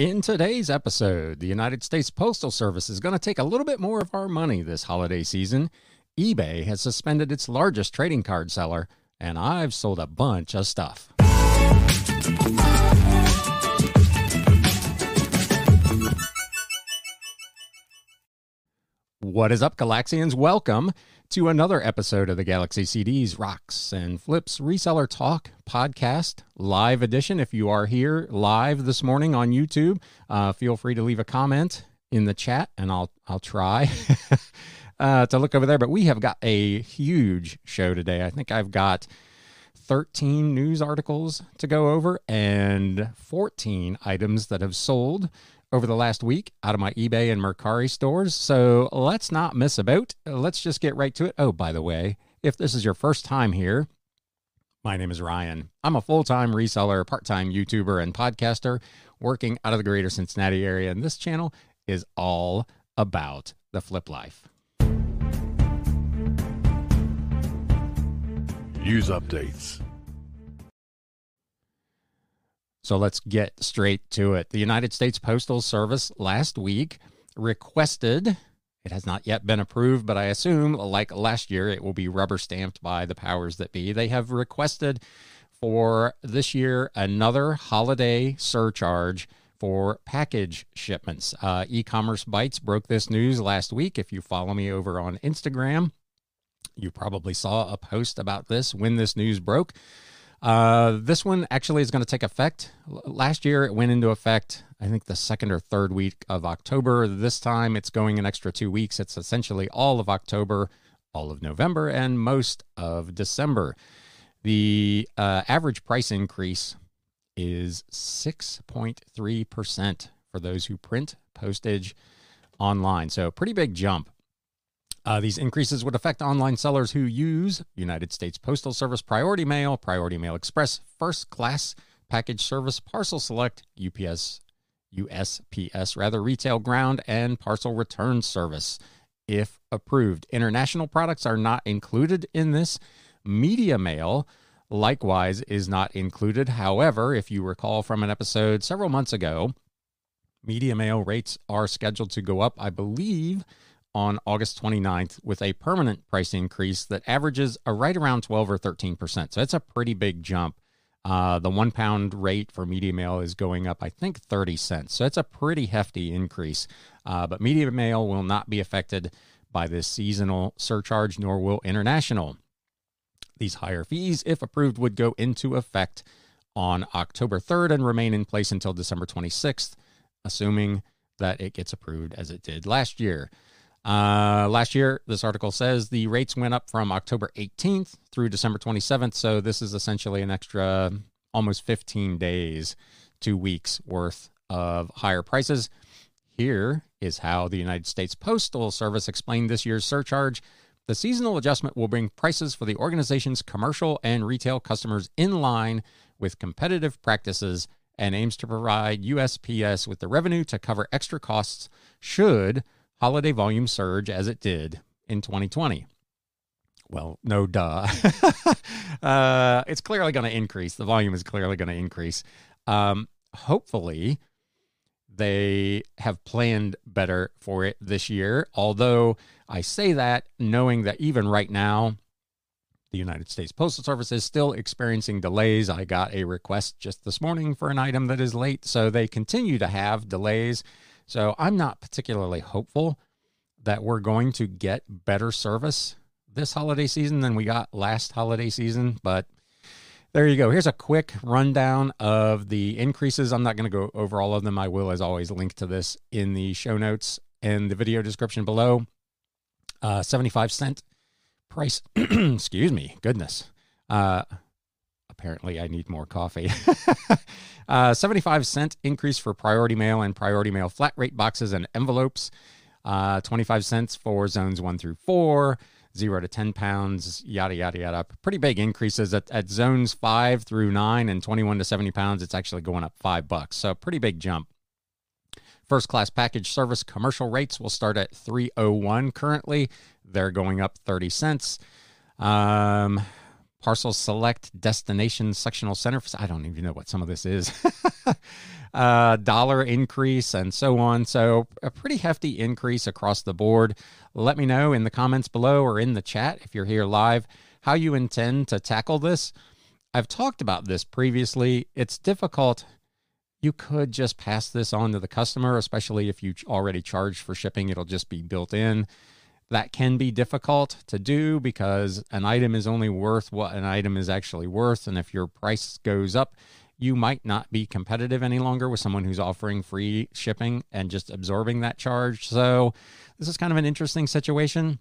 In today's episode, the United States Postal Service is going to take a little bit more of our money this holiday season. eBay has suspended its largest trading card seller, and I've sold a bunch of stuff. What is up, Galaxians? Welcome to another episode of the Galaxy CDs, Rocks, and Flips Reseller Talk podcast, live edition. If you are here live this morning on YouTube, uh, feel free to leave a comment in the chat, and I'll I'll try uh, to look over there. But we have got a huge show today. I think I've got 13 news articles to go over and 14 items that have sold over the last week out of my eBay and Mercari stores. So let's not miss a boat. Let's just get right to it. Oh, by the way, if this is your first time here, my name is Ryan. I'm a full time reseller, part time YouTuber, and podcaster working out of the greater Cincinnati area. And this channel is all about the flip life. News updates. So let's get straight to it. The United States Postal Service last week requested, it has not yet been approved, but I assume, like last year, it will be rubber stamped by the powers that be. They have requested for this year another holiday surcharge for package shipments. Uh, e commerce Bytes broke this news last week. If you follow me over on Instagram, you probably saw a post about this when this news broke. Uh, this one actually is going to take effect. Last year, it went into effect, I think, the second or third week of October. This time, it's going an extra two weeks. It's essentially all of October, all of November, and most of December. The uh, average price increase is 6.3% for those who print postage online. So, pretty big jump. Uh, these increases would affect online sellers who use United States Postal Service Priority Mail, Priority Mail Express, First Class Package Service, Parcel Select, UPS, USPS, rather, Retail Ground, and Parcel Return Service, if approved. International products are not included in this. Media mail, likewise, is not included. However, if you recall from an episode several months ago, media mail rates are scheduled to go up, I believe on August 29th with a permanent price increase that averages a right around 12 or 13%. So it's a pretty big jump. Uh, the one pound rate for media mail is going up, I think, 30 cents. So it's a pretty hefty increase. Uh, but media mail will not be affected by this seasonal surcharge, nor will international. These higher fees, if approved, would go into effect on October 3rd and remain in place until December 26th, assuming that it gets approved as it did last year. Uh, last year, this article says the rates went up from October 18th through December 27th. So this is essentially an extra almost 15 days, two weeks worth of higher prices. Here is how the United States Postal Service explained this year's surcharge. The seasonal adjustment will bring prices for the organization's commercial and retail customers in line with competitive practices and aims to provide USPS with the revenue to cover extra costs should holiday volume surge as it did in 2020? Well, no duh. uh, it's clearly going to increase. The volume is clearly going to increase. Um, hopefully, they have planned better for it this year. Although I say that knowing that even right now, the United States Postal Service is still experiencing delays. I got a request just this morning for an item that is late. So they continue to have delays. So I'm not particularly hopeful that we're going to get better service this holiday season than we got last holiday season. But there you go. Here's a quick rundown of the increases. I'm not going to go over all of them. I will, as always, link to this in the show notes and the video description below. Uh, 75 cent price. Excuse me. Goodness. Uh, apparently, I need more coffee. Uh, 75 cent increase for priority mail and priority mail flat rate boxes and envelopes. Uh, 25 cents for zones one through four, zero to 10 pounds, yada, yada, yada. Pretty big increases at, at zones five through nine and 21 to 70 pounds. It's actually going up five bucks. So, pretty big jump. First class package service commercial rates will start at 301 currently. They're going up 30 cents. Um, Parcel Select Destination Sectional Center. I don't even know what some of this is. uh, dollar increase and so on. So, a pretty hefty increase across the board. Let me know in the comments below or in the chat if you're here live how you intend to tackle this. I've talked about this previously. It's difficult. You could just pass this on to the customer, especially if you already charged for shipping, it'll just be built in. That can be difficult to do because an item is only worth what an item is actually worth. And if your price goes up, you might not be competitive any longer with someone who's offering free shipping and just absorbing that charge. So, this is kind of an interesting situation.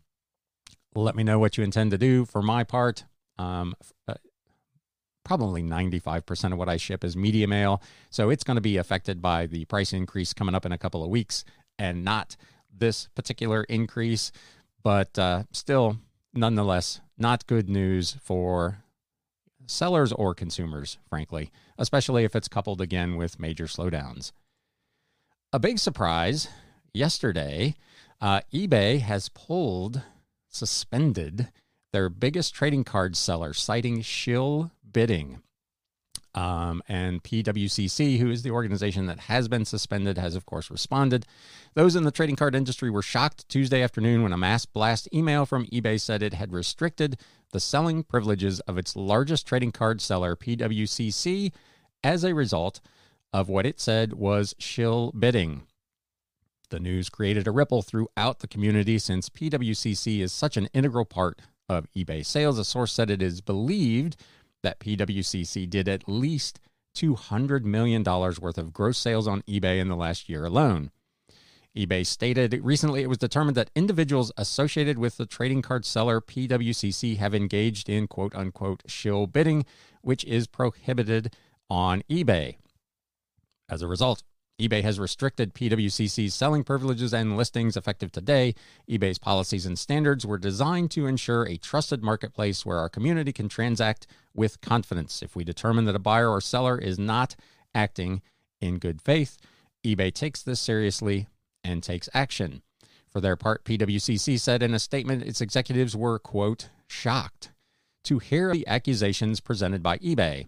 Let me know what you intend to do. For my part, um, uh, probably 95% of what I ship is media mail. So it's going to be affected by the price increase coming up in a couple of weeks and not this particular increase. But uh, still, nonetheless, not good news for sellers or consumers, frankly, especially if it's coupled again with major slowdowns. A big surprise yesterday uh, eBay has pulled, suspended their biggest trading card seller, citing shill bidding. Um, and PWCC, who is the organization that has been suspended, has of course responded. Those in the trading card industry were shocked Tuesday afternoon when a mass blast email from eBay said it had restricted the selling privileges of its largest trading card seller, PWCC, as a result of what it said was shill bidding. The news created a ripple throughout the community since PWCC is such an integral part of eBay sales. A source said it is believed that PWCC did at least $200 million worth of gross sales on eBay in the last year alone. eBay stated recently it was determined that individuals associated with the trading card seller PWCC have engaged in quote unquote shill bidding, which is prohibited on eBay. As a result, eBay has restricted PWCC's selling privileges and listings effective today. eBay's policies and standards were designed to ensure a trusted marketplace where our community can transact with confidence. If we determine that a buyer or seller is not acting in good faith, eBay takes this seriously and takes action. For their part, PWCC said in a statement its executives were, quote, shocked to hear the accusations presented by eBay.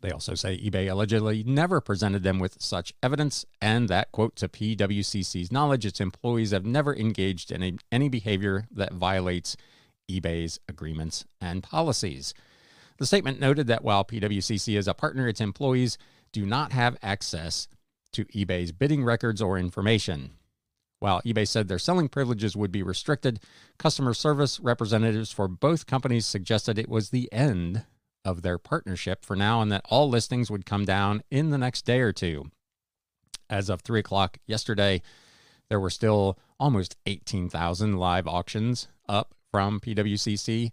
They also say eBay allegedly never presented them with such evidence, and that, quote, to PWCC's knowledge, its employees have never engaged in any behavior that violates eBay's agreements and policies. The statement noted that while PWCC is a partner, its employees do not have access to eBay's bidding records or information. While eBay said their selling privileges would be restricted, customer service representatives for both companies suggested it was the end of their partnership for now and that all listings would come down in the next day or two. As of 3 o'clock yesterday, there were still almost 18,000 live auctions up from PWCC.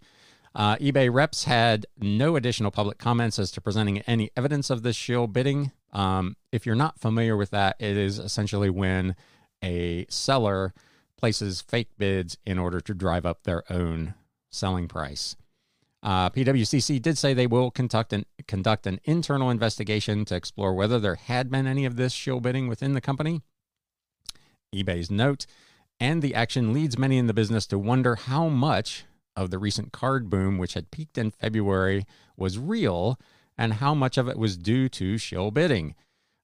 Uh, eBay reps had no additional public comments as to presenting any evidence of this shill bidding. Um, if you're not familiar with that, it is essentially when a seller places fake bids in order to drive up their own selling price. Uh, PWCC did say they will conduct an, conduct an internal investigation to explore whether there had been any of this shill bidding within the company. eBay's note and the action leads many in the business to wonder how much of the recent card boom, which had peaked in February, was real and how much of it was due to shill bidding.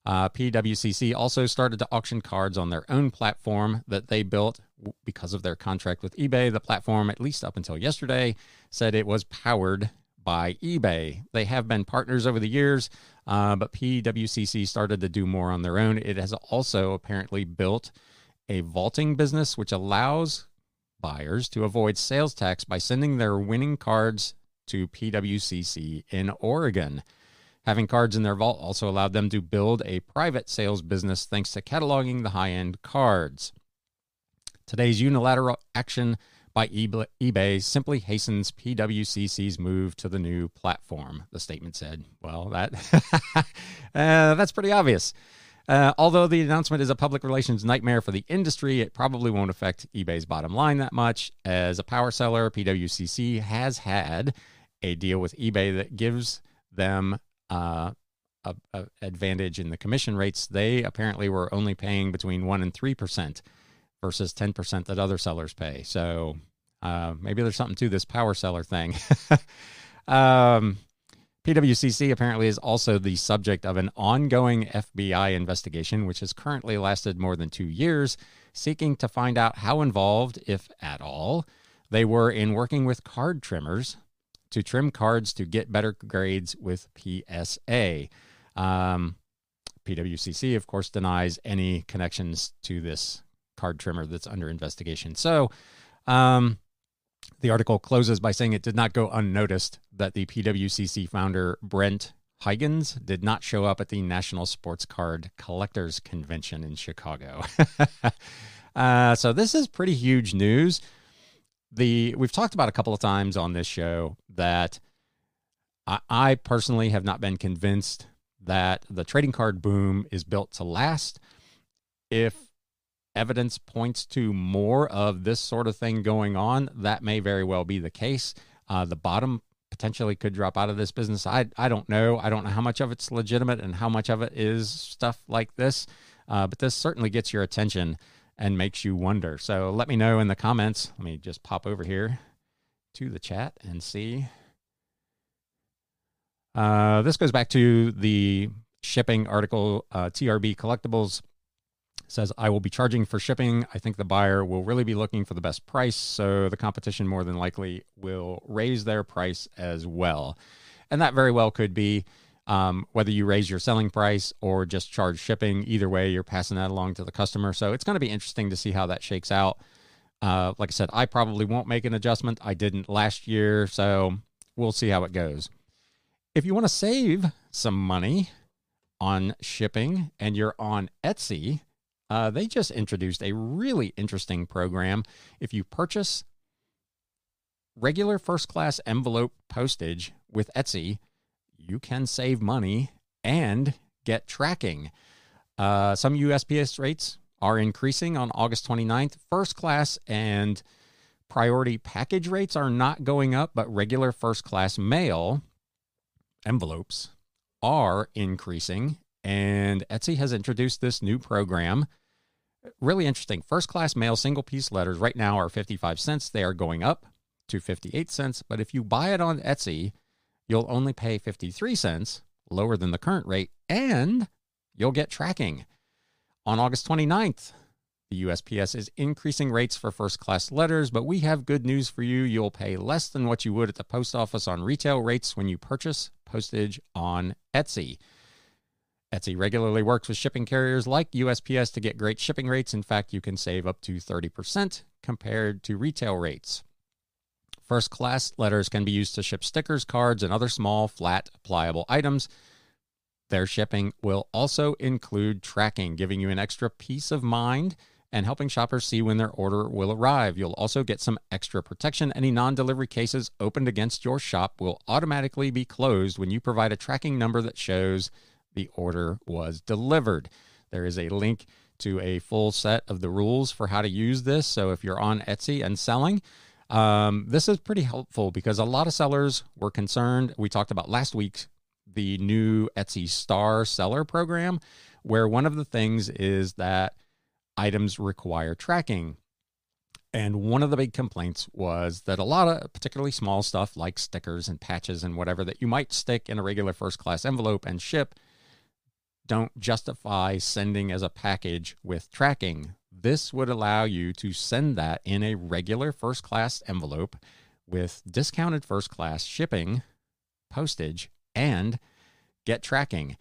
Uh, PWCC also started to auction cards on their own platform that they built because of their contract with eBay. The platform, at least up until yesterday, said it was powered by eBay. They have been partners over the years, uh, but PWCC started to do more on their own. It has also apparently built a vaulting business, which allows buyers to avoid sales tax by sending their winning cards to PWCC in Oregon. Having cards in their vault also allowed them to build a private sales business thanks to cataloging the high end cards. Today's unilateral action by eBay simply hastens PWCC's move to the new platform, the statement said. Well, that uh, that's pretty obvious. Uh, although the announcement is a public relations nightmare for the industry, it probably won't affect eBay's bottom line that much. As a power seller, PWCC has had a deal with eBay that gives them uh, a, a advantage in the commission rates. They apparently were only paying between one and three percent versus ten percent that other sellers pay. So uh, maybe there's something to this power seller thing. Um, PWCC apparently is also the subject of an ongoing FBI investigation, which has currently lasted more than two years, seeking to find out how involved, if at all, they were in working with card trimmers to trim cards to get better grades with PSA. Um, PWCC, of course, denies any connections to this card trimmer that's under investigation. So, um, the article closes by saying it did not go unnoticed that the PWCC founder Brent Huigens did not show up at the National Sports Card Collectors Convention in Chicago. uh, so this is pretty huge news. The we've talked about a couple of times on this show that I, I personally have not been convinced that the trading card boom is built to last. If evidence points to more of this sort of thing going on, that may very well be the case. Uh, the bottom potentially could drop out of this business. I I don't know. I don't know how much of it's legitimate and how much of it is stuff like this. Uh, but this certainly gets your attention and makes you wonder. So let me know in the comments. Let me just pop over here to the chat and see. Uh, this goes back to the shipping article, uh, TRB Collectibles says I will be charging for shipping. I think the buyer will really be looking for the best price, so the competition more than likely will raise their price as well. And that very well could be um, whether you raise your selling price or just charge shipping. Either way, you're passing that along to the customer. So it's going to be interesting to see how that shakes out. Uh, like I said, I probably won't make an adjustment. I didn't last year, so we'll see how it goes. If you want to save some money on shipping and you're on Etsy, uh, they just introduced a really interesting program. If you purchase regular first class envelope postage with Etsy, you can save money and get tracking. Uh, some USPS rates are increasing on August 29th. First class and priority package rates are not going up, but regular first class mail envelopes are increasing. And Etsy has introduced this new program really interesting. First class mail single piece letters right now are 55 cents. They are going up to 58 cents. But if you buy it on Etsy, you'll only pay 53 cents, lower than the current rate, and you'll get tracking. On August 29th, the USPS is increasing rates for first class letters, but we have good news for you. You'll pay less than what you would at the post office on retail rates when you purchase postage on Etsy. Etsy regularly works with shipping carriers like USPS to get great shipping rates. In fact, you can save up to 30% compared to retail rates. First class letters can be used to ship stickers, cards, and other small, flat, pliable items. Their shipping will also include tracking, giving you an extra peace of mind and helping shoppers see when their order will arrive. You'll also get some extra protection. Any non delivery cases opened against your shop will automatically be closed when you provide a tracking number that shows the order was delivered. There is a link to a full set of the rules for how to use this. So if you're on Etsy and selling, um, this is pretty helpful because a lot of sellers were concerned. We talked about last week the new Etsy Star Seller program, where one of the things is that items require tracking. And one of the big complaints was that a lot of particularly small stuff like stickers and patches and whatever that you might stick in a regular first class envelope and ship don't justify sending as a package with tracking. This would allow you to send that in a regular first class envelope with discounted first class shipping, postage, and get tracking.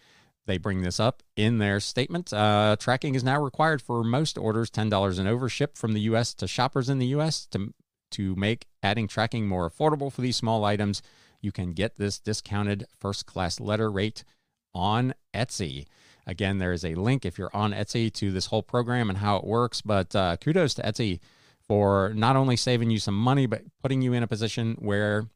They bring this up in their statement. Uh, tracking is now required for most orders $10 and over shipped from the U.S. to shoppers in the U.S. To, to make adding tracking more affordable for these small items, you can get this discounted first class letter rate on Etsy. Again, there is a link if you're on Etsy to this whole program and how it works. But uh, kudos to Etsy for not only saving you some money, but putting you in a position where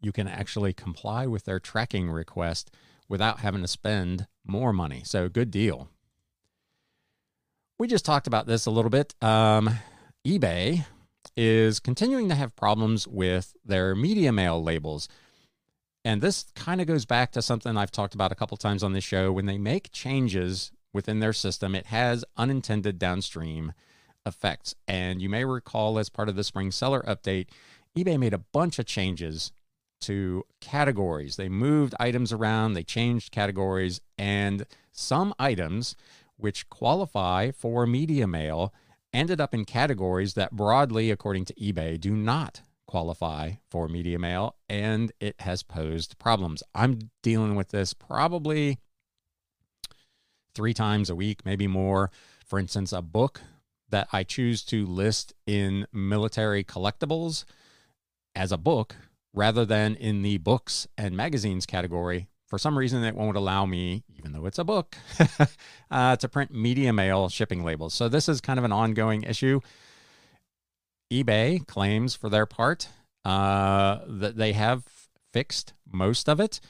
you can actually comply with their tracking request without having to spend more money. So, good deal. We just talked about this a little bit. Um, eBay is continuing to have problems with their media mail labels. And this kind of goes back to something I've talked about a couple times on this show. When they make changes within their system, it has unintended downstream effects. And you may recall, as part of the spring seller update, eBay made a bunch of changes to categories. They moved items around, they changed categories, and some items which qualify for media mail ended up in categories that broadly, according to eBay, do not qualify for media mail, and it has posed problems. I'm dealing with this probably three times a week, maybe more. For instance, a book that I choose to list in military collectibles as a book rather than in the books and magazines category. For some reason, it won't allow me, even though it's a book, uh, to print media mail shipping labels. So, this is kind of an ongoing issue. eBay claims for their part uh, that they have fixed most of it.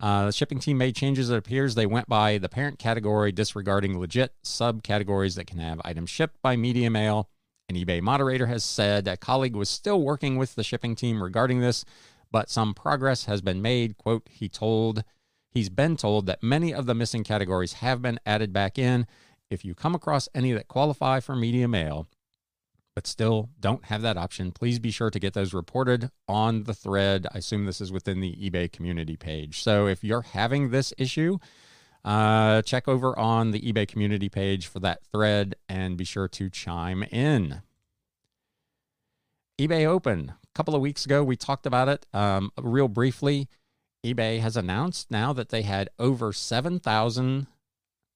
Uh, the shipping team made changes. It appears they went by the parent category, disregarding legit subcategories that can have items shipped by media mail. An eBay moderator has said a colleague was still working with the shipping team regarding this, but some progress has been made. Quote, he told, he's been told that many of the missing categories have been added back in. If you come across any that qualify for media mail, but still don't have that option, please be sure to get those reported on the thread. I assume this is within the eBay community page. So if you're having this issue, uh, check over on the eBay community page for that thread and be sure to chime in. eBay Open. A couple of weeks ago, we talked about it um, real briefly. eBay has announced now that they had over 7,000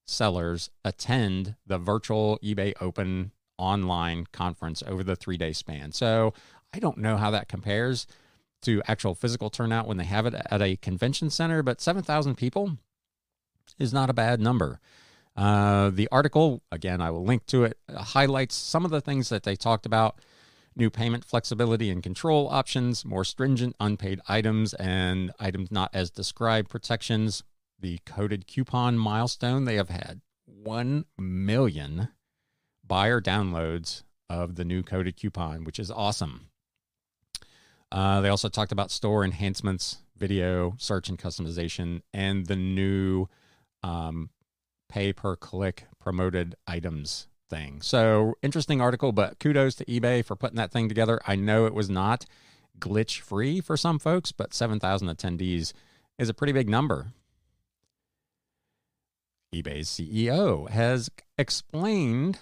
sellers attend the virtual eBay Open online conference over the three day span. So I don't know how that compares to actual physical turnout when they have it at a convention center, but 7,000 people is not a bad number. Uh, the article, again, I will link to it, uh, highlights some of the things that they talked about new payment flexibility and control options, more stringent unpaid items, and items not as described protections. The coded coupon milestone, they have had 1 million buyer downloads of the new coded coupon, which is awesome. Uh, they also talked about store enhancements, video, search, and customization, and the new um, pay per click promoted items thing. So, interesting article, but kudos to eBay for putting that thing together. I know it was not glitch free for some folks, but 7,000 attendees is a pretty big number eBay's CEO has explained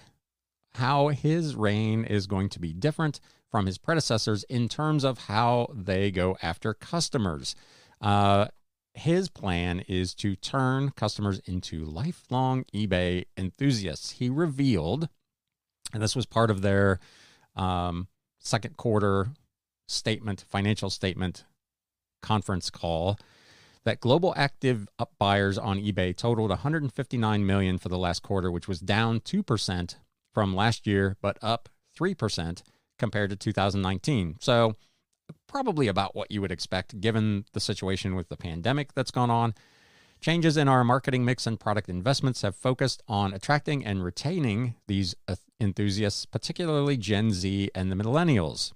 how his reign is going to be different from his predecessors in terms of how they go after customers. Uh, his plan is to turn customers into lifelong eBay enthusiasts. He revealed, and this was part of their um, second quarter statement, financial statement conference call, that global active buyers on eBay totaled 159 million for the last quarter, which was down 2% from last year, but up 3% compared to 2019. So, probably about what you would expect given the situation with the pandemic that's gone on. Changes in our marketing mix and product investments have focused on attracting and retaining these enthusiasts, particularly Gen Z and the millennials.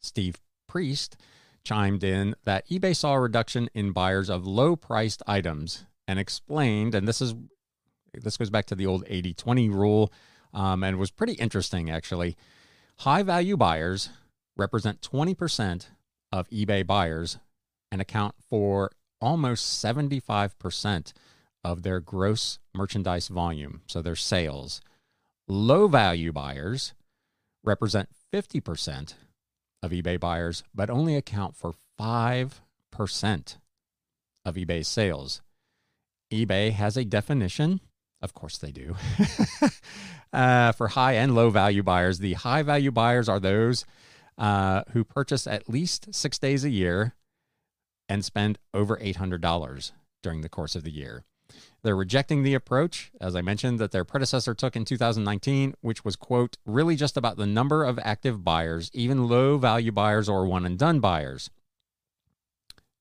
Steve Priest chimed in that eBay saw a reduction in buyers of low priced items and explained, and this is this goes back to the old 80 20 rule um, and was pretty interesting actually. High value buyers represent 20% of eBay buyers and account for almost 75% of their gross merchandise volume, so their sales. Low value buyers represent 50% of eBay buyers, but only account for 5% of eBay's sales. eBay has a definition of course, they do. uh, for high and low value buyers, the high value buyers are those uh, who purchase at least six days a year and spend over $800 during the course of the year. They're rejecting the approach, as I mentioned, that their predecessor took in 2019, which was, quote, really just about the number of active buyers, even low value buyers or one and done buyers.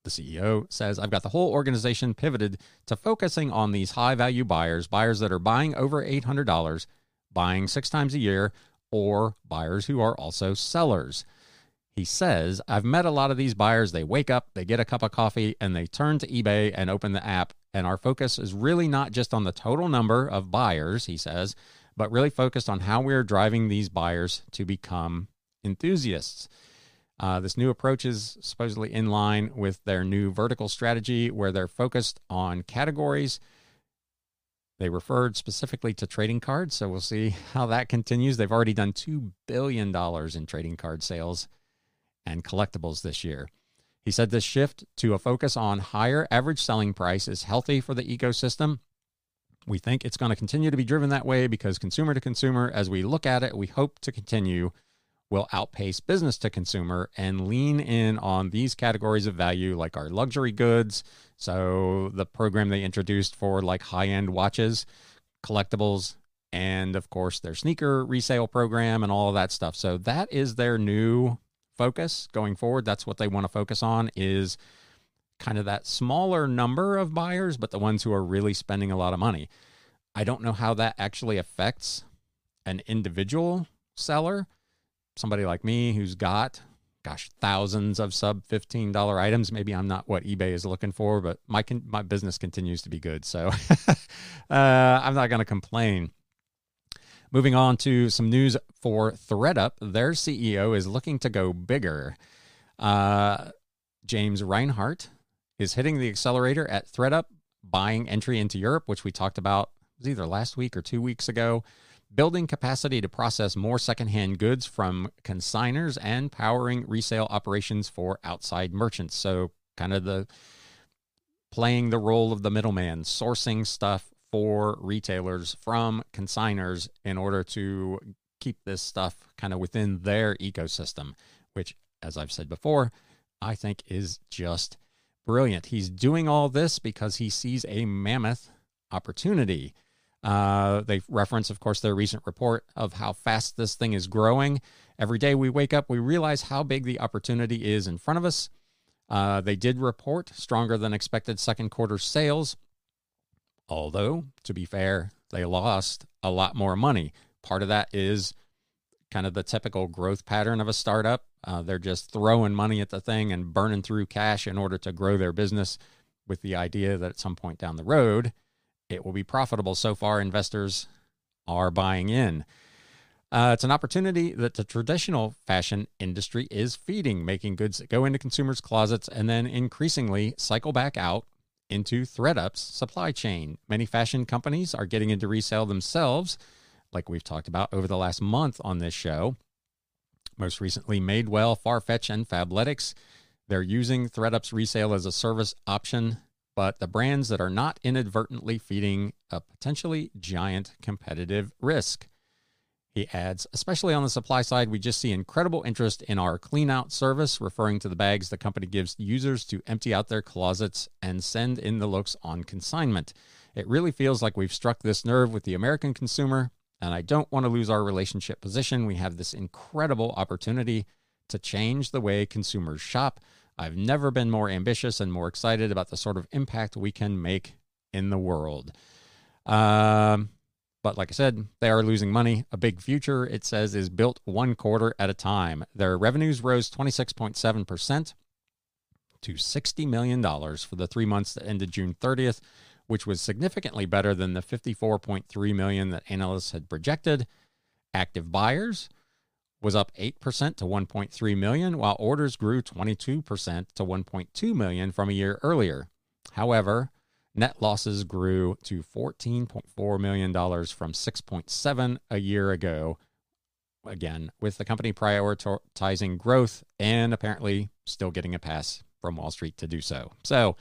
The CEO says, I've got the whole organization pivoted to focusing on these high value buyers, buyers that are buying over $800, buying six times a year, or buyers who are also sellers. He says, I've met a lot of these buyers. They wake up, they get a cup of coffee, and they turn to eBay and open the app. And our focus is really not just on the total number of buyers, he says, but really focused on how we're driving these buyers to become enthusiasts. Uh, this new approach is supposedly in line with their new vertical strategy, where they're focused on categories. They referred specifically to trading cards, so we'll see how that continues. They've already done $2 billion in trading card sales and collectibles this year. He said this shift to a focus on higher average selling price is healthy for the ecosystem. We think it's going to continue to be driven that way because consumer to consumer, as we look at it, we hope to continue will outpace business to consumer and lean in on these categories of value like our luxury goods. So, the program they introduced for like high end watches, collectibles, and of course their sneaker resale program and all of that stuff. So, that is their new focus going forward. That's what they want to focus on is kind of that smaller number of buyers, but the ones who are really spending a lot of money. I don't know how that actually affects an individual seller somebody like me who's got gosh thousands of sub $15 items. Maybe i'm not what ebay is looking for but my con- my business continues to be good. So uh, i'm not going to complain. Moving on to some news for thredup. Their ceo is looking to go bigger. Uh, james reinhart is hitting the accelerator at thredup buying entry into europe which we talked about was either last week or two weeks ago building capacity to process more secondhand goods from consigners and powering resale operations for outside merchants. So, kind of the playing the role of the middleman, sourcing stuff for retailers from consigners in order to keep this stuff kind of within their ecosystem, which, as I've said before, I think is just brilliant. He's doing all this because he sees a mammoth opportunity. Uh, they reference, of course, their recent report of how fast this thing is growing. Every day we wake up, we realize how big the opportunity is in front of us. Uh, they did report stronger than expected second quarter sales, although, to be fair, they lost a lot more money. Part of that is kind of the typical growth pattern of a startup. Uh, they're just throwing money at the thing and burning through cash in order to grow their business with the idea that at some point down the road, it will be profitable. So far, investors are buying in. Uh, it's an opportunity that the traditional fashion industry is feeding, making goods that go into consumers' closets and then increasingly cycle back out into ThredUp's supply chain. Many fashion companies are getting into resale themselves, like we've talked about over the last month on this show. Most recently, Madewell, Farfetch, and Fabletics. They're using ThredUp's resale as a service option but the brands that are not inadvertently feeding a potentially giant competitive risk. He adds, especially on the supply side, we just see incredible interest in our clean out service, referring to the bags the company gives users to empty out their closets and send in the looks on consignment. It really feels like we've struck this nerve with the American consumer, and I don't want to lose our relationship position. We have this incredible opportunity to change the way consumers shop I've never been more ambitious and more excited about the sort of impact we can make in the world. Um, but like I said, they are losing money. A big future, it says, is built one quarter at a time. Their revenues rose 26.7% to $60 million for the three months that ended June 30th, which was significantly better than the 54.3 million that analysts had projected. Active buyers was up 8% to 1.3 million, while orders grew 22% to 1.2 million from a year earlier. However, net losses grew to $14.4 million from 6.7 a year ago. Again, with the company prioritizing growth and apparently still getting a pass from Wall Street to do so. So,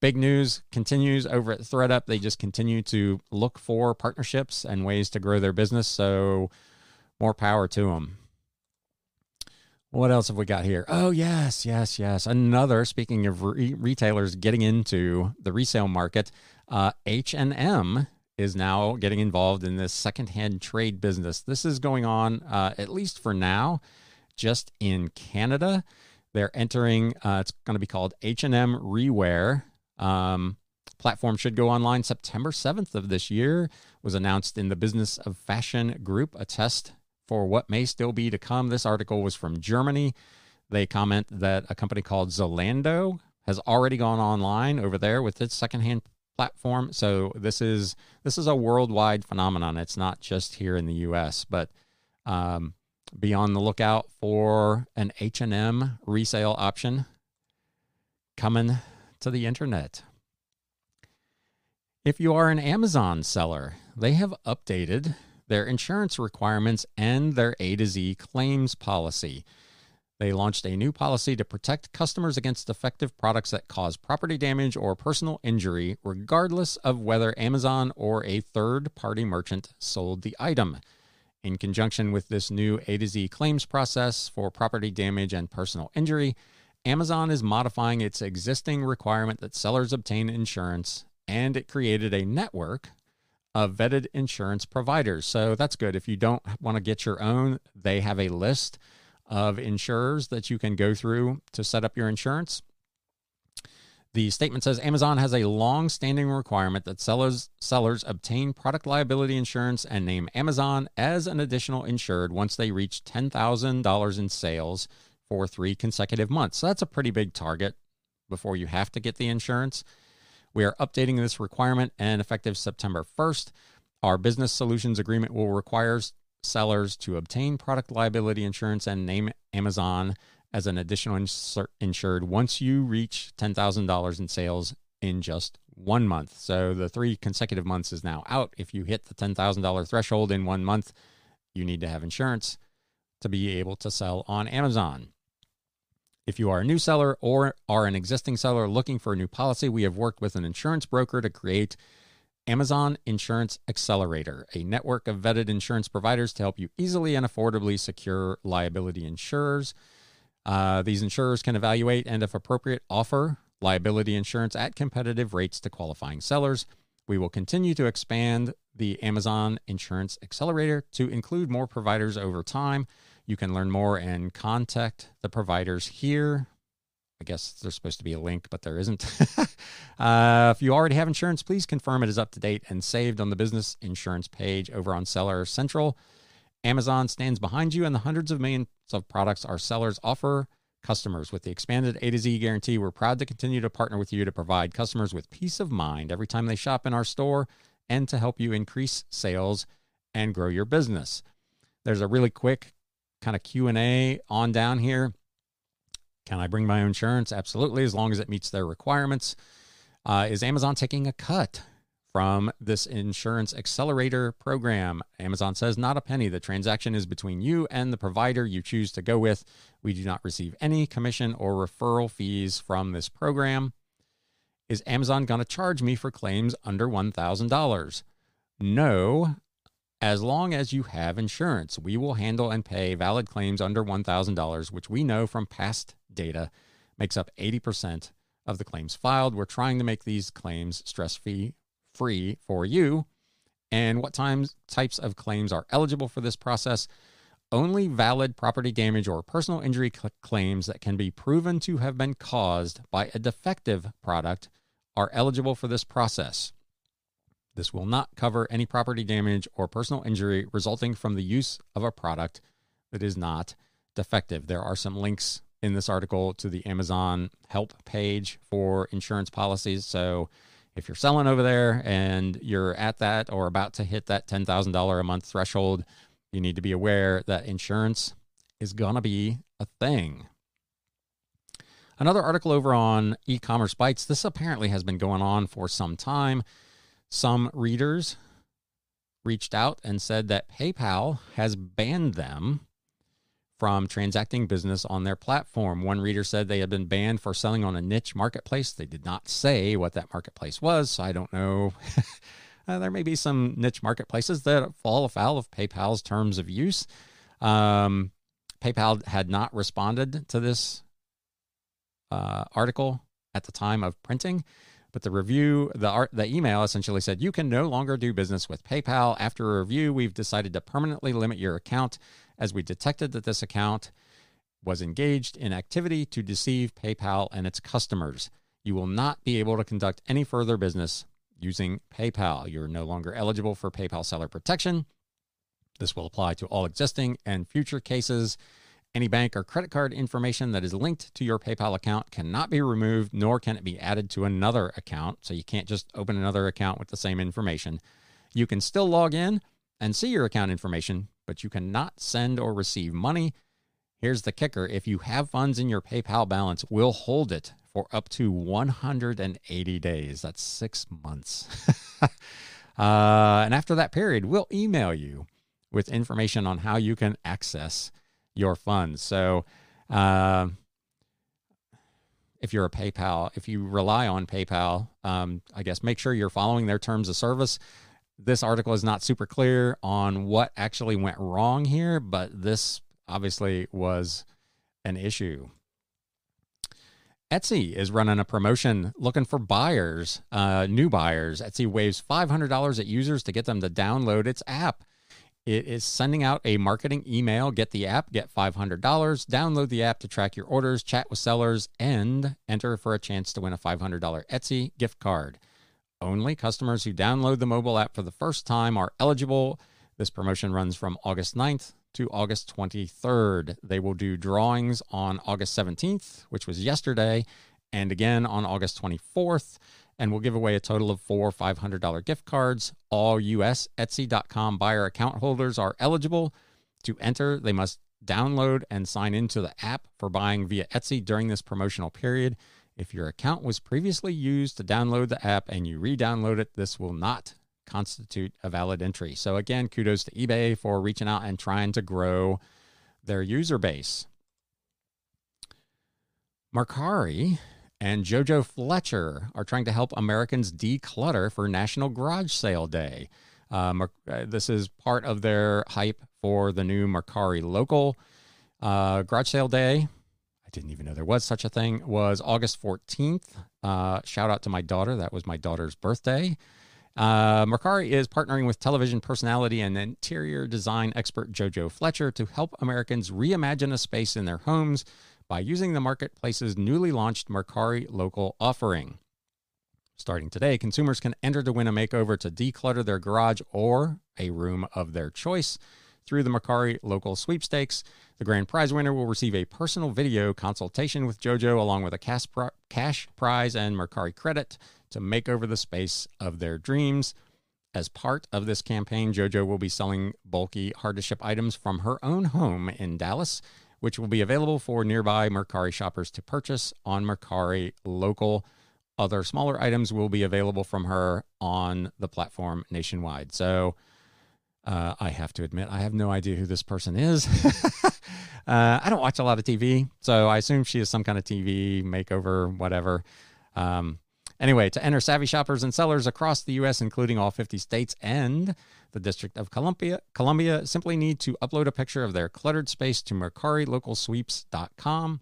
big news continues over at ThredUp. They just continue to look for partnerships and ways to grow their business. So, more power to them. What else have we got here? Oh, yes, yes, yes. Another, speaking of re- retailers getting into the resale market, uh, H&M is now getting involved in this secondhand trade business. This is going on, uh, at least for now, just in Canada. They're entering, uh, it's going to be called H&M Rewear. Um, platform should go online September 7th of this year. Was announced in the Business of Fashion group, a test for what may still be to come. This article was from Germany. They comment that a company called Zalando has already gone online over there with its secondhand platform. So this is this is a worldwide phenomenon. It's not just here in the U.S., but um, be on the lookout for an H&M resale option coming to the internet. If you are an Amazon seller, they have updated their insurance requirements and their A to Z claims policy. They launched a new policy to protect customers against defective products that cause property damage or personal injury, regardless of whether Amazon or a third party merchant sold the item. In conjunction with this new A to Z claims process for property damage and personal injury, Amazon is modifying its existing requirement that sellers obtain insurance, and it created a network vetted insurance providers. So that's good. If you don't want to get your own, they have a list of insurers that you can go through to set up your insurance. The statement says Amazon has a long standing requirement that sellers, sellers obtain product liability insurance and name Amazon as an additional insured once they reach $10,000 in sales for three consecutive months. So that's a pretty big target before you have to get the insurance. We are updating this requirement, and effective September 1st, our business solutions agreement will require sellers to obtain product liability insurance and name Amazon as an additional insur- insured once you reach $10,000 in sales in just one month. So the three consecutive months is now out. If you hit the $10,000 threshold in one month, you need to have insurance to be able to sell on Amazon. If you are a new seller or are an existing seller looking for a new policy, we have worked with an insurance broker to create Amazon Insurance Accelerator, a network of vetted insurance providers to help you easily and affordably secure liability insurers. Uh, these insurers can evaluate and, if appropriate, offer liability insurance at competitive rates to qualifying sellers. We will continue to expand the Amazon Insurance Accelerator to include more providers over time. You can learn more and contact the providers here I guess there's supposed to be a link, but there isn't. uh, if you already have insurance, please confirm it is up to date and saved on the business insurance page over on Seller Central. Amazon stands behind you and the hundreds of millions of products our sellers offer customers. With the expanded A to Z guarantee, we're proud to continue to partner with you to provide customers with peace of mind every time they shop in our store and to help you increase sales and grow your business. There's a really quick kind of Q&A on down here can I bring my own insurance? Absolutely, as long as it meets their requirements. Uh, is Amazon taking a cut from this insurance accelerator program? Amazon says not a penny. The transaction is between you and the provider you choose to go with. We do not receive any commission or referral fees from this program. Is Amazon going to charge me for claims under $1,000? No, as long as you have insurance, we will handle and pay valid claims under $1,000, which we know from past data makes up 80% of the claims filed. We're trying to make these claims stress free for you. And what times types of claims are eligible for this process? Only valid property damage or personal injury cl- claims that can be proven to have been caused by a defective product are eligible for this process. This will not cover any property damage or personal injury resulting from the use of a product that is not defective. There are some links in this article to the Amazon help page for insurance policies. So if you're selling over there and you're at that or about to hit that $10,000 a month threshold, you need to be aware that insurance is going to be a thing. Another article over on e commerce Bytes. This apparently has been going on for some time. Some readers reached out and said that PayPal has banned them from transacting business on their platform. One reader said they had been banned for selling on a niche marketplace. They did not say what that marketplace was, so I don't know. uh, there may be some niche marketplaces that fall afoul of PayPal's terms of use. Um, PayPal had not responded to this uh, article at the time of printing. But the review, the art, the email essentially said you can no longer do business with PayPal. After a review, we've decided to permanently limit your account as we detected that this account was engaged in activity to deceive PayPal and its customers. You will not be able to conduct any further business using PayPal. You're no longer eligible for PayPal seller protection. This will apply to all existing and future cases any bank or credit card information that is linked to your PayPal account cannot be removed, nor can it be added to another account. So you can't just open another account with the same information. You can still log in and see your account information, but you cannot send or receive money. Here's the kicker if you have funds in your PayPal balance, we'll hold it for up to 180 days. That's six months. uh, and after that period, we'll email you with information on how you can access your funds. So, uh, if you're a PayPal, if you rely on PayPal, um, I guess make sure you're following their terms of service. This article is not super clear on what actually went wrong here, but this obviously was an issue. Etsy is running a promotion looking for buyers, uh, new buyers. Etsy waves $500 at users to get them to download its app. It is sending out a marketing email. Get the app, get $500. Download the app to track your orders, chat with sellers, and enter for a chance to win a $500 Etsy gift card. Only customers who download the mobile app for the first time are eligible. This promotion runs from August 9th to August 23rd. They will do drawings on August 17th, which was yesterday, and again on August 24th and we'll give away a total of four $500 gift cards. All US Etsy.com buyer account holders are eligible to enter. They must download and sign into the app for buying via Etsy during this promotional period. If your account was previously used to download the app and you re download it, this will not constitute a valid entry. So, again, kudos to eBay for reaching out and trying to grow their user base. Mercari and JoJo Fletcher are trying to help Americans declutter for National Garage Sale Day. Um, this is part of their hype for the new Mercari local. Uh, garage Sale Day, I didn't even know there was such a thing, was August 14th. Uh, shout out to my daughter. That was my daughter's birthday. Uh, Mercari is partnering with television personality and interior design expert JoJo Fletcher to help Americans reimagine a space in their homes by using the marketplace's newly launched Mercari local offering. Starting today, consumers can enter to win a makeover to declutter their garage or a room of their choice through the Mercari local sweepstakes. The grand prize winner will receive a personal video consultation with JoJo along with a cash, cash prize and Mercari credit to make over the space of their dreams. As part of this campaign, JoJo will be selling bulky, hard to ship items from her own home in Dallas which will be available for nearby Mercari shoppers to purchase on Mercari local. Other smaller items will be available from her on the platform nationwide. So uh, I have to admit, I have no idea who this person is. uh, I don't watch a lot of TV, so I assume she is some kind of TV makeover, whatever. Um, Anyway, to enter savvy shoppers and sellers across the U.S., including all 50 states and the District of Columbia, Columbia simply need to upload a picture of their cluttered space to MercariLocalSweeps.com.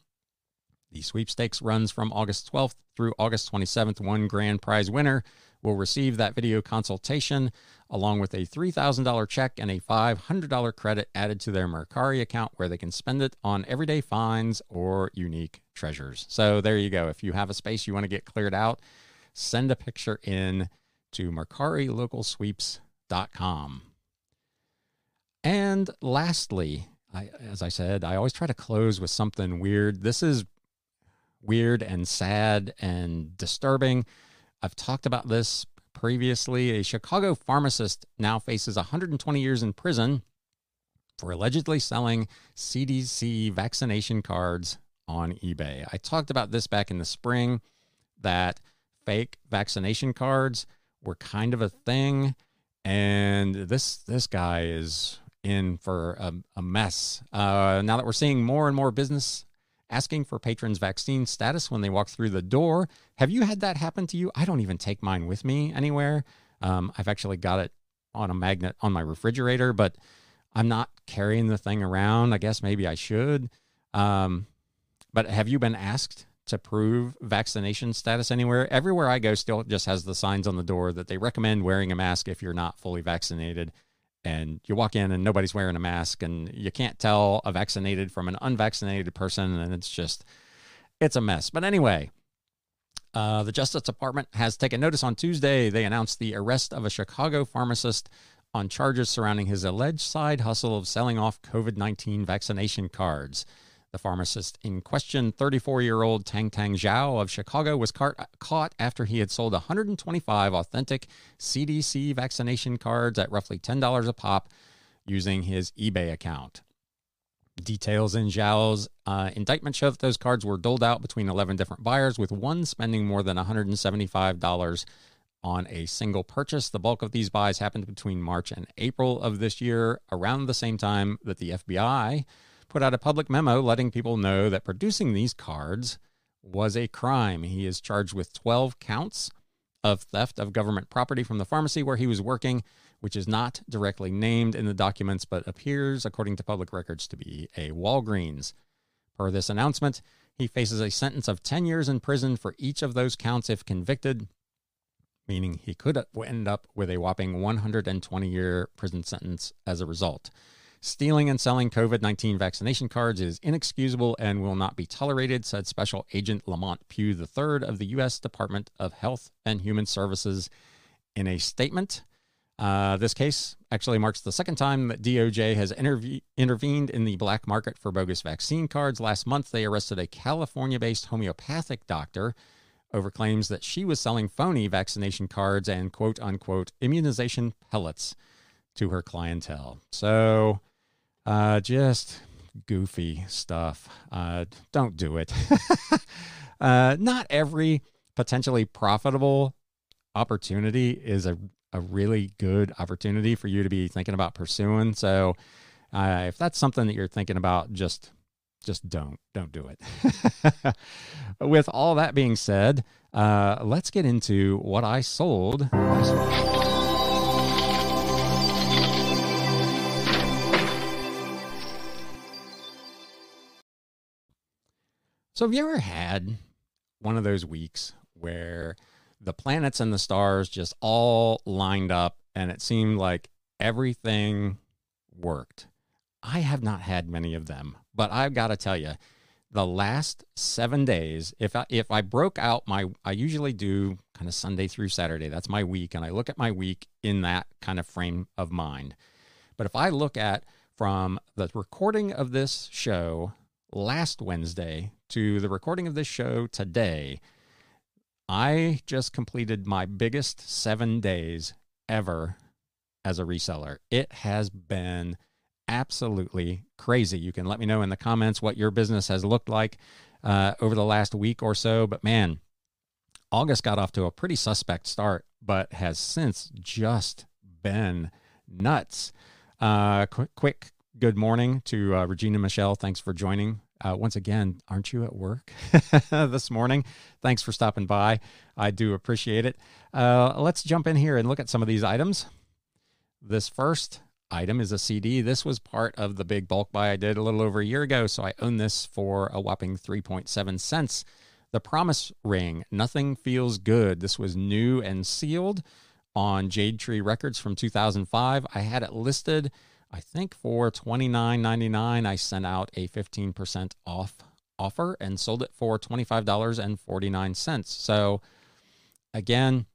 The sweepstakes runs from August 12th through August 27th. One grand prize winner will receive that video consultation along with a $3,000 check and a $500 credit added to their Mercari account where they can spend it on everyday finds or unique treasures. So there you go. If you have a space you want to get cleared out, send a picture in to mercarilocalsweeps.com. And lastly, I, as I said, I always try to close with something weird. This is weird and sad and disturbing. I've talked about this previously. A Chicago pharmacist now faces 120 years in prison for allegedly selling CDC vaccination cards on eBay. I talked about this back in the spring that fake vaccination cards were kind of a thing. And this this guy is in for a, a mess. Uh, now that we're seeing more and more business asking for patrons vaccine status when they walk through the door have you had that happen to you? I don't even take mine with me anywhere. Um, i've actually got it on a magnet on my refrigerator but i'm not carrying the thing around. I guess maybe i should. Um, but have you been asked to prove vaccination status anywhere. Everywhere I go still just has the signs on the door that they recommend wearing a mask if you're not fully vaccinated. And you walk in and nobody's wearing a mask and you can't tell a vaccinated from an unvaccinated person and it's just it's a mess. But anyway, uh, the Justice Department has taken notice on Tuesday. They announced the arrest of a Chicago pharmacist on charges surrounding his alleged side hustle of selling off COVID 19 vaccination cards. The pharmacist in question, 34 year old Tang Tang Zhao of Chicago, was caught after he had sold 125 authentic CDC vaccination cards at roughly $10 a pop using his eBay account. Details in Zhao's uh, indictment show that those cards were doled out between 11 different buyers, with one spending more than $175 on a single purchase. The bulk of these buys happened between March and April of this year, around the same time that the FBI put out a public memo letting people know that producing these cards was a crime. He is charged with 12 counts of theft of government property from the pharmacy where he was working which is not directly named in the documents but appears, according to public records, to be a Walgreens. Per this announcement, he faces a sentence of 10 years in prison for each of those counts if convicted, meaning he could end up with a whopping 120 year prison sentence as a result. Stealing and selling COVID 19 vaccination cards is inexcusable and will not be tolerated, said Special Agent Lamont Pugh III of the U.S. Department of Health and Human Services in a statement. Uh, this case actually marks the second time that DOJ has interve- intervened in the black market for bogus vaccine cards. Last month, they arrested a California based homeopathic doctor over claims that she was selling phony vaccination cards and quote unquote immunization pellets to her clientele. So, uh, just goofy stuff. Uh, don't do it. uh, not every potentially profitable opportunity is a a really good opportunity for you to be thinking about pursuing. So, uh, if that's something that you're thinking about, just just don't don't do it. With all that being said, uh, let's get into what I sold last week. So, have you ever had one of those weeks where the planets and the stars just all lined up and it seemed like everything worked. I have not had many of them, but I've got to tell you, the last seven days, if I, if I broke out my, I usually do kind of Sunday through Saturday. That's my week, and I look at my week in that kind of frame of mind. But if I look at from the recording of this show last Wednesday to the recording of this show today, I just completed my biggest seven days ever as a reseller. It has been absolutely crazy. You can let me know in the comments what your business has looked like uh, over the last week or so. But man, August got off to a pretty suspect start, but has since just been nuts. Uh, quick, quick good morning to uh, Regina Michelle. Thanks for joining uh, once again, aren't you at work this morning? Thanks for stopping by. I do appreciate it. Uh, let's jump in here and look at some of these items. This first item is a CD. This was part of the big bulk buy I did a little over a year ago, so I own this for a whopping 3.7 cents. The Promise Ring, Nothing Feels Good. This was new and sealed on Jade Tree Records from 2005. I had it listed I think for $29.99, I sent out a 15% off offer and sold it for $25.49. So, again,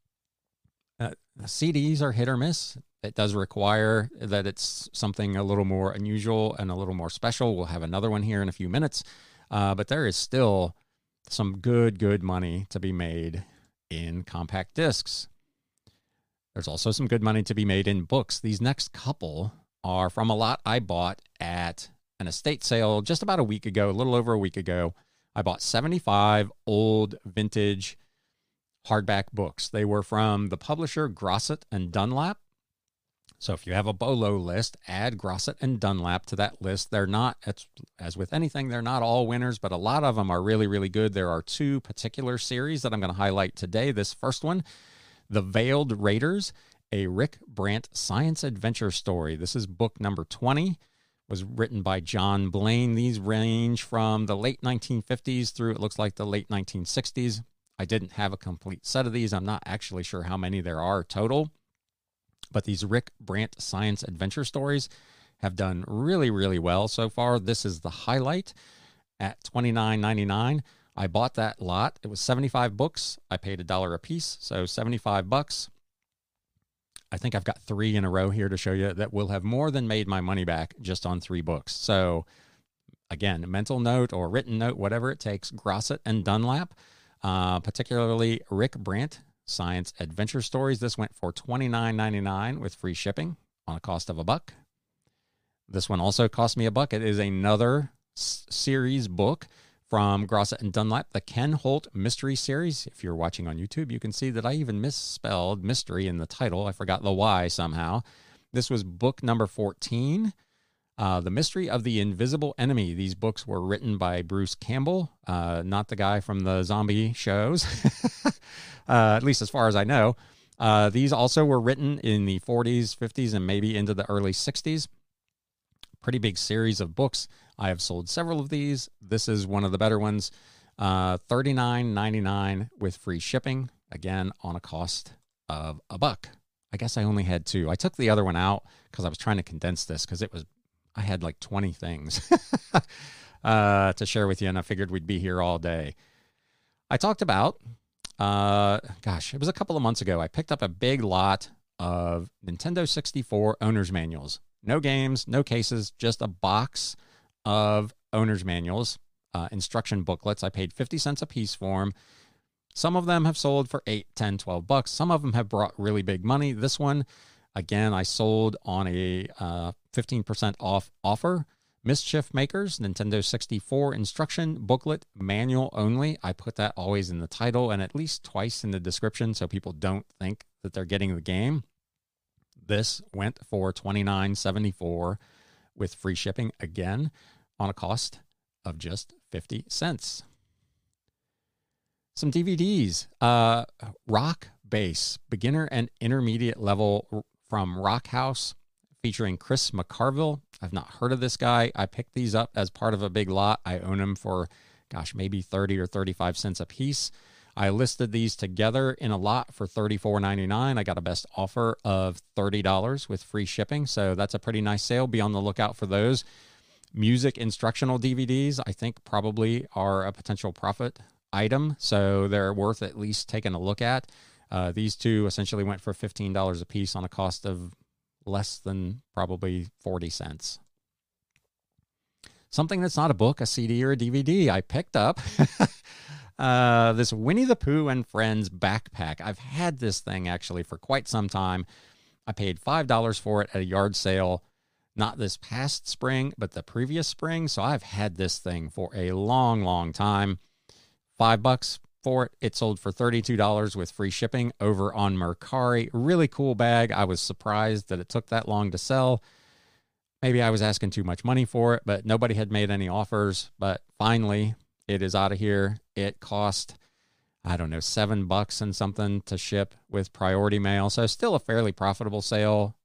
uh, CDs are hit or miss. It does require that it's something a little more unusual and a little more special. We'll have another one here in a few minutes. Uh, but there is still some good, good money to be made in compact discs. There's also some good money to be made in books. These next couple are from a lot I bought at an estate sale just about a week ago, a little over a week ago. I bought 75 old vintage hardback books. They were from the publisher Grosset and Dunlap. So if you have a Bolo list, add Grosset and Dunlap to that list. They're not, as with anything, they're not all winners, but a lot of them are really, really good. There are two particular series that I'm going to highlight today. This first one, The Veiled Raiders, a Rick Brant science adventure story. This is book number 20 was written by John Blaine. These range from the late 1950s through it looks like the late 1960s. I didn't have a complete set of these. I'm not actually sure how many there are total. But these Rick Brant science adventure stories have done really, really well so far. This is the highlight at $29.99. I bought that lot. It was 75 books. I paid a dollar a piece, so 75 bucks. I think I've got three in a row here to show you that will have more than made my money back just on three books. So, again, mental note or written note, whatever it takes, Grosset and Dunlap, uh, particularly Rick Brant, Science Adventure Stories. This went for $29.99 with free shipping on a cost of a buck. This one also cost me a buck. It is another s- series book from Grosset and Dunlap, the Ken Holt Mystery Series. If you're watching on YouTube, you can see that I even misspelled mystery in the title. I forgot the Y somehow. This was book number 14. Uh, the Mystery of the Invisible Enemy. These books were written by Bruce Campbell, uh, not the guy from the zombie shows, uh, at least as far as I know. Uh, these also were written in the 40s, 50s, and maybe into the early 60s. Pretty big series of books. I have sold several of these. This is one of the better ones. Uh, $39.99 with free shipping. Again, on a cost of a buck. I guess I only had two. I took the other one out because I was trying to condense this because it was, I had like 20 things uh, to share with you, and I figured we'd be here all day. I talked about, uh, gosh, it was a couple of months ago. I picked up a big lot of Nintendo 64 owner's manuals. No games, no cases, just a box of owner's manuals, uh, instruction booklets. I paid 50 cents a piece for them. Some of them have sold for 8, 10, 12 bucks. Some of them have brought really big money. This one, again, I sold on a uh, 15% off offer. Mischief Makers, Nintendo 64 instruction booklet, manual only. I put that always in the title and at least twice in the description so people don't think that they're getting the game. This went for $29.74 with free shipping again on a cost of just 50 cents. Some DVDs, uh, Rock Bass, beginner and intermediate level from Rock House, featuring Chris McCarville. I've not heard of this guy. I picked these up as part of a big lot. I own them for, gosh, maybe 30 or 35 cents a piece. I listed these together in a lot for $34.99. I got a best offer of $30 with free shipping. So that's a pretty nice sale. Be on the lookout for those. Music instructional DVDs, I think, probably are a potential profit item. So they're worth at least taking a look at. Uh, these two essentially went for $15 a piece on a cost of less than probably 40 cents. Something that's not a book, a CD, or a DVD, I picked up uh, this Winnie the Pooh and Friends backpack. I've had this thing actually for quite some time. I paid $5 for it at a yard sale, not this past spring, but the previous spring. So I've had this thing for a long, long time. Five bucks for it. It sold for $32 with free shipping over on Mercari. Really cool bag. I was surprised that it took that long to sell. Maybe I was asking too much money for it, but nobody had made any offers. But finally, it is out of here. It cost, I don't know, seven bucks and something to ship with priority mail. So still a fairly profitable sale.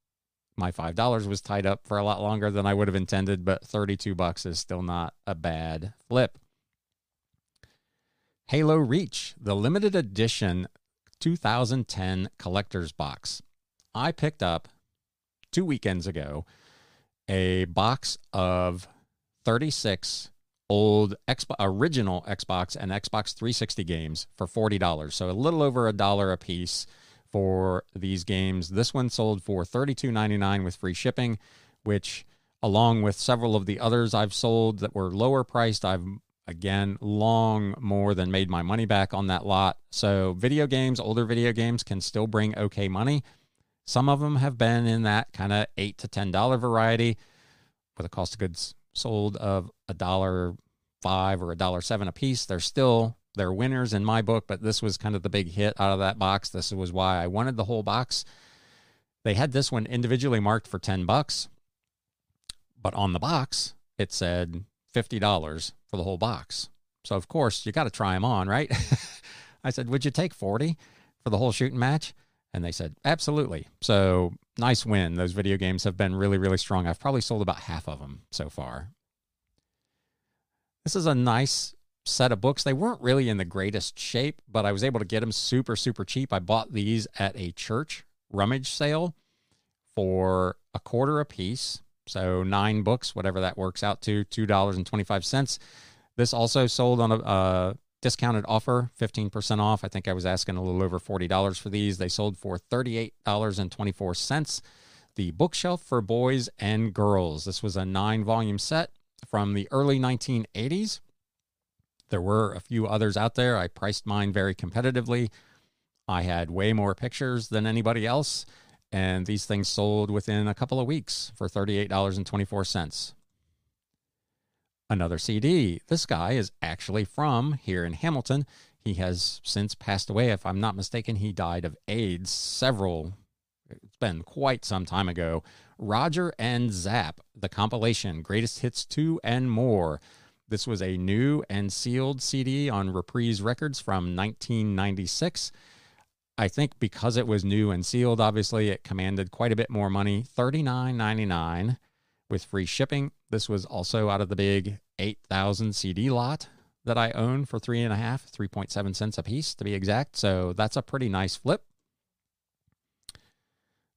My $5 was tied up for a lot longer than I would have intended, but 32 bucks is still not a bad flip. Halo Reach, the limited edition 2010 collector's box. I picked up two weekends ago a box of 36 old Xbox, original Xbox and Xbox 360 games for $40. So a little over a dollar a piece for these games. This one sold for $32.99 with free shipping, which along with several of the others I've sold that were lower priced, I've again long more than made my money back on that lot. So video games older video games can still bring okay money. Some of them have been in that kind of eight to ten dollar variety with a cost of goods sold of a dollar five or a dollar seven a piece they're still they're winners in my book but this was kind of the big hit out of that box this was why i wanted the whole box they had this one individually marked for 10 bucks but on the box it said $50 for the whole box. So, of course, you got to try them on, right? I said, Would you take 40 for the whole shooting match? And they said, Absolutely. So, nice win. Those video games have been really, really strong. I've probably sold about half of them so far. This is a nice set of books. They weren't really in the greatest shape, but I was able to get them super, super cheap. I bought these at a church rummage sale for a quarter a piece. So nine books, whatever that works out to, two dollars and twenty five cents. This also sold on a uh, discounted offer, fifteen percent off. I think I was asking a little over forty dollars for these. They sold for thirty eight dollars and twenty four cents. The bookshelf for boys and girls. This was a nine volume set from the early nineteen eighties. There were a few others out there. I priced mine very competitively. I had way more pictures than anybody else And these things sold within a couple of weeks for $38.24. Another CD. This guy is actually from here in Hamilton. He has since passed away. If I'm not mistaken, he died of AIDS several, it's been quite some time ago. Roger and Zapp, the compilation, Greatest Hits 2 and More. This was a new and sealed CD on Reprise Records from 1996. I think because it was new and sealed, obviously it commanded quite a bit more money, $39.99 with free shipping. This was also out of the big 8,000 CD lot that I own for three and a half, 3.7 cents a piece to be exact. So that's a pretty nice flip.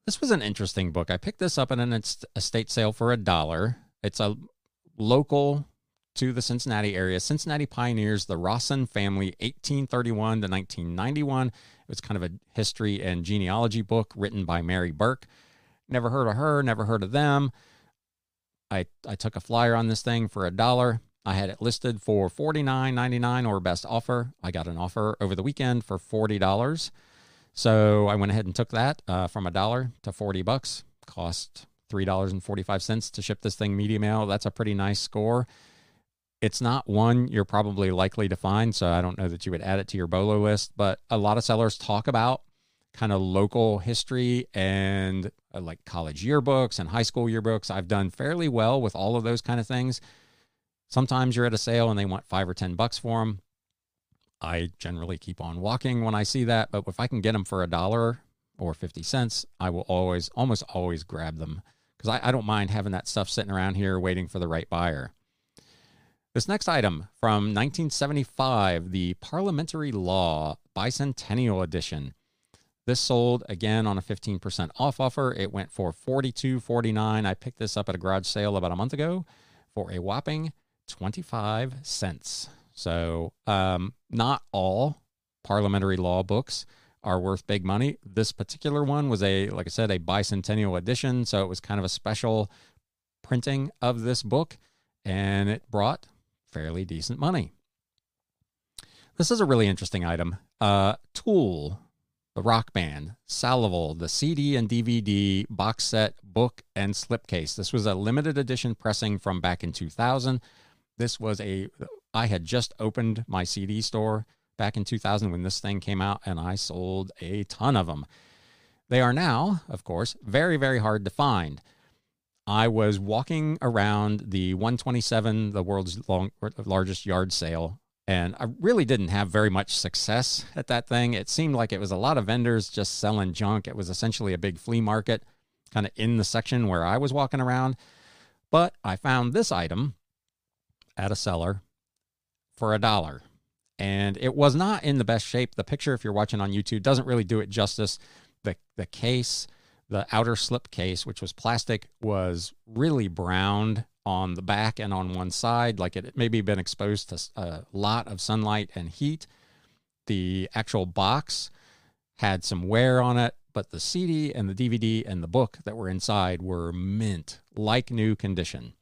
This was an interesting book. I picked this up in an estate sale for a dollar. It's a local to the Cincinnati area. Cincinnati Pioneers, the Rawson family, 1831 to 1991. It was kind of a history and genealogy book written by Mary Burke. Never heard of her, never heard of them. I, I took a flyer on this thing for a dollar. I had it listed for $49.99 or best offer. I got an offer over the weekend for $40. So I went ahead and took that uh, from a dollar to 40 bucks. Cost $3.45 to ship this thing media mail. That's a pretty nice score. It's not one you're probably likely to find, so I don't know that you would add it to your BOLO list, but a lot of sellers talk about kind of local history and uh, like college yearbooks and high school yearbooks. I've done fairly well with all of those kind of things. Sometimes you're at a sale and they want five or 10 bucks for them. I generally keep on walking when I see that, but if I can get them for a dollar or 50 cents, I will always, almost always grab them because I, I don't mind having that stuff sitting around here waiting for the right buyer. This next item from 1975, the Parliamentary Law Bicentennial Edition. This sold again on a 15% off offer. It went for $42.49. I picked this up at a garage sale about a month ago for a whopping 25 cents. So, um, not all parliamentary law books are worth big money. This particular one was a, like I said, a bicentennial edition. So it was kind of a special printing of this book, and it brought fairly decent money. This is a really interesting item. Uh, Tool, the rock band, Salival, the CD and DVD box set, book, and slipcase. This was a limited edition pressing from back in 2000. This was a, I had just opened my CD store back in 2000 when this thing came out, and I sold a ton of them. They are now, of course, very, very hard to find. I was walking around the 127, the world's long, largest yard sale, and I really didn't have very much success at that thing. It seemed like it was a lot of vendors just selling junk. It was essentially a big flea market kind of in the section where I was walking around. But I found this item at a seller for a dollar. And it was not in the best shape. The picture, if you're watching on YouTube, doesn't really do it justice. The, the case the outer slip case, which was plastic, was really browned on the back and on one side, like it maybe been exposed to a lot of sunlight and heat. The actual box had some wear on it, but the CD and the DVD and the book that were inside were mint, like new condition.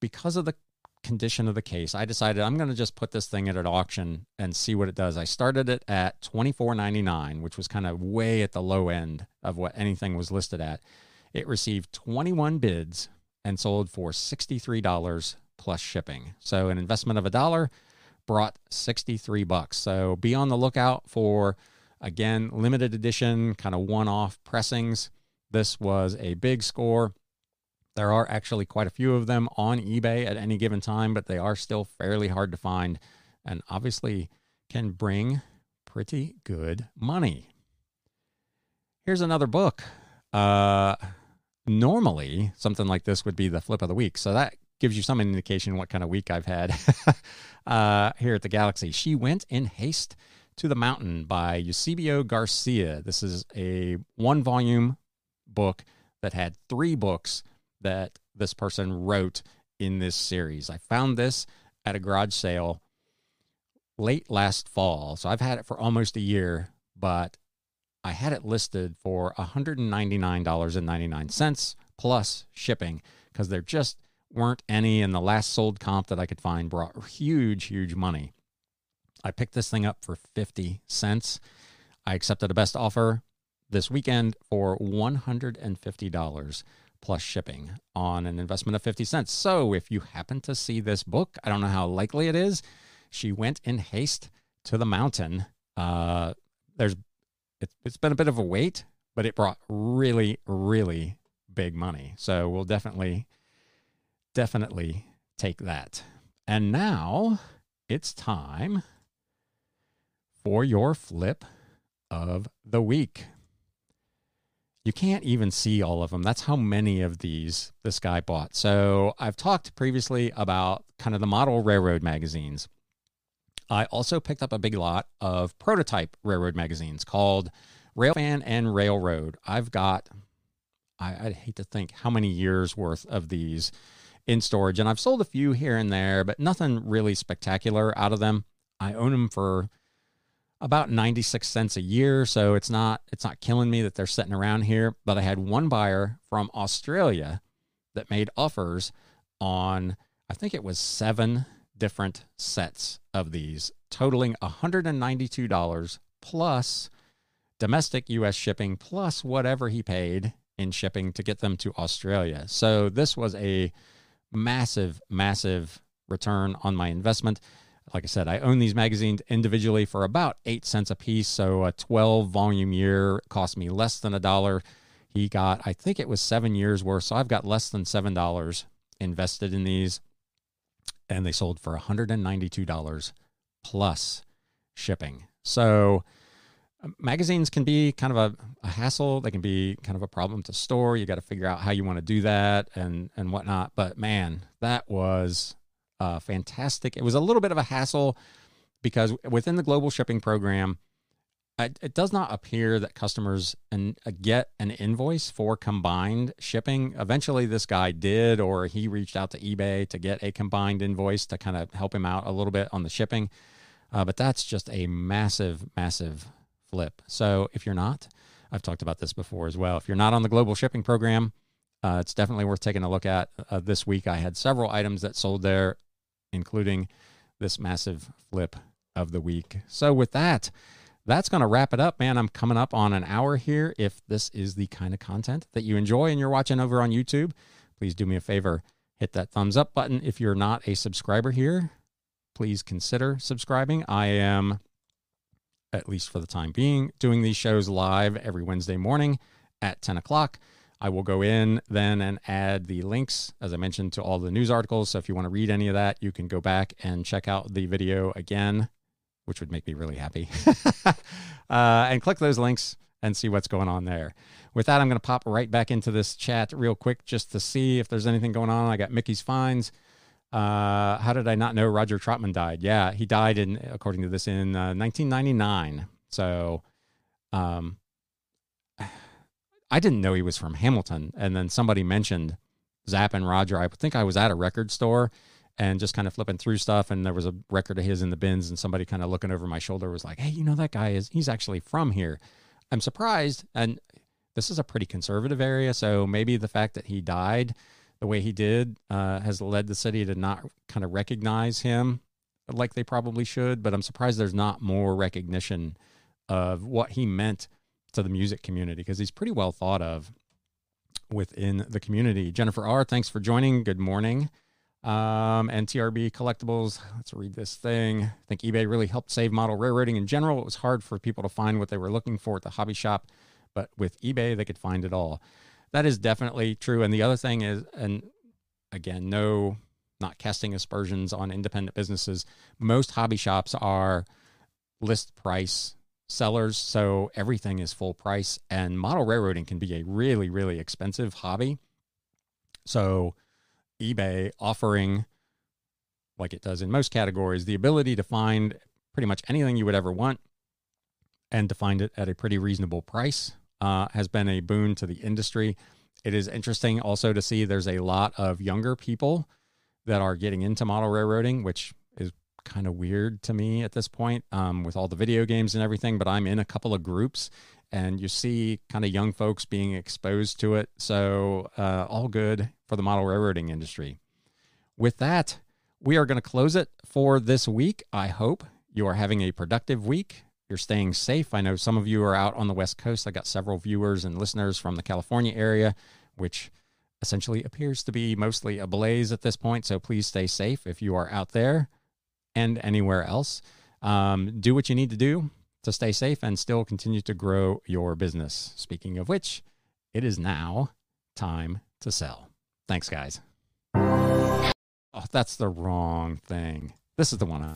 Because of the condition of the case, I decided I'm going to just put this thing at an auction and see what it does. I started it at $24.99, which was kind of way at the low end of what anything was listed at. It received 21 bids and sold for $63 plus shipping. So an investment of a dollar brought 63 bucks. So be on the lookout for again limited edition kind of one-off pressings. This was a big score. There are actually quite a few of them on eBay at any given time, but they are still fairly hard to find and obviously can bring pretty good money. Here's another book. Uh, normally, something like this would be the flip of the week. So that gives you some indication what kind of week I've had uh, here at the Galaxy. She Went in Haste to the Mountain by Eusebio Garcia. This is a one volume book that had three books that this person wrote in this series. I found this at a garage sale late last fall. So I've had it for almost a year, but I had it listed for $199.99 plus shipping because there just weren't any, and the last sold comp that I could find brought huge, huge money. I picked this thing up for 50 cents. I accepted a best offer. this weekend for $150 plus shipping on an investment of 50 cents. So if you happen to see this book, I don't know how likely it is. She went in haste to the mountain. Uh, there's it, it's been a bit of a wait, but it brought really, really big money. So we'll definitely, definitely take that. And now it's time for your flip of the week. You can't even see all of them. That's how many of these this guy bought. So I've talked previously about kind of the model railroad magazines. I also picked up a big lot of prototype railroad magazines called Railfan and Railroad. I've got, I, I hate to think how many years worth of these in storage, and I've sold a few here and there, but nothing really spectacular out of them. I own them for about 96 cents a year so it's not it's not killing me that they're sitting around here but i had one buyer from australia that made offers on i think it was seven different sets of these totaling $192 plus domestic us shipping plus whatever he paid in shipping to get them to australia. So this was a massive massive return on my investment like I said, I own these magazines individually for about eight cents a piece. So a 12 volume year cost me less than a dollar. He got, I think it was seven years worth. So I've got less than $7 invested in these. And they sold for $192 plus shipping. So um, magazines can be kind of a, a, hassle. They can be kind of a problem to store. You got to figure out how you want to do that and, and whatnot. But man, that was uh, fantastic. It was a little bit of a hassle because within the global shipping program, it, it does not appear that customers and uh, get an invoice for combined shipping. Eventually, this guy did, or he reached out to eBay to get a combined invoice to kind of help him out a little bit on the shipping. Uh, but that's just a massive, massive flip. So if you're not, I've talked about this before as well. If you're not on the global shipping program, uh, it's definitely worth taking a look at. Uh, this week, I had several items that sold there including this massive flip of the week. So, with that, that's going to wrap it up, man. I'm coming up on an hour here. If this is the kind of content that you enjoy and you're watching over on YouTube, please do me a favor hit that thumbs up button. If you're not a subscriber here, please consider subscribing. I am, at least for the time being, doing these shows live every Wednesday morning at 10 o'clock. I will go in then and add the links, as I mentioned, to all the news articles. So if you want to read any of that, you can go back and check out the video again, which would make me really happy. uh, and click those links and see what's going on there. With that, I'm going to pop right back into this chat real quick just to see if there's anything going on. I got Mickey's Finds. Uh, how did I not know Roger Troutman died? Yeah, he died in, according to this, in uh, 1999. So, um, I didn't know he was from Hamilton. And then somebody mentioned Zapp and Roger. I think I was at a record store and just kind of flipping through stuff. And there was a record of his in the bins. And somebody kind of looking over my shoulder was like, hey, you know, that guy is, he's actually from here. I'm surprised. And this is a pretty conservative area. So maybe the fact that he died the way he did uh, has led the city to not kind of recognize him like they probably should. But I'm surprised there's not more recognition of what he meant to the music community because he's pretty well thought of within the community. Jennifer R., thanks for joining. Good morning. Um, and TRB Collectibles, let's read this thing. I think eBay really helped save model railroading in general. It was hard for people to find what they were looking for at the hobby shop, but with eBay, they could find it all. That is definitely true. And the other thing is, and again, no, not casting aspersions on independent businesses, most hobby shops are list price sellers, so everything is full price. And model railroading can be a really, really expensive hobby. So, eBay offering, like it does in most categories, the ability to find pretty much anything you would ever want and to find it at a pretty reasonable price uh, has been a boon to the industry. It is interesting also to see there's a lot of younger people that are getting into model railroading, which kind of weird to me at this point um, with all the video games and everything, but I'm in a couple of groups and you see kind of young folks being exposed to it. So, uh, all good for the model railroading industry. With that, we are going to close it for this week. I hope you are having a productive week. you're staying safe. I know some of you are out on the West Coast. I got several viewers and listeners from the California area, which essentially appears to be mostly ablaze at this point. So please stay safe if you are out there and anywhere else. Um, do what you need to do to stay safe and still continue to grow your business. Speaking of which, it is now time to sell. Thanks, guys. Oh, that's the wrong thing. This is the one.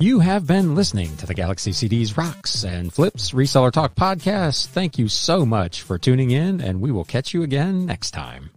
You have been listening to the Galaxy CDs Rocks and Flips Reseller Talk podcast. Thank you so much for tuning in, and we will catch you again next time.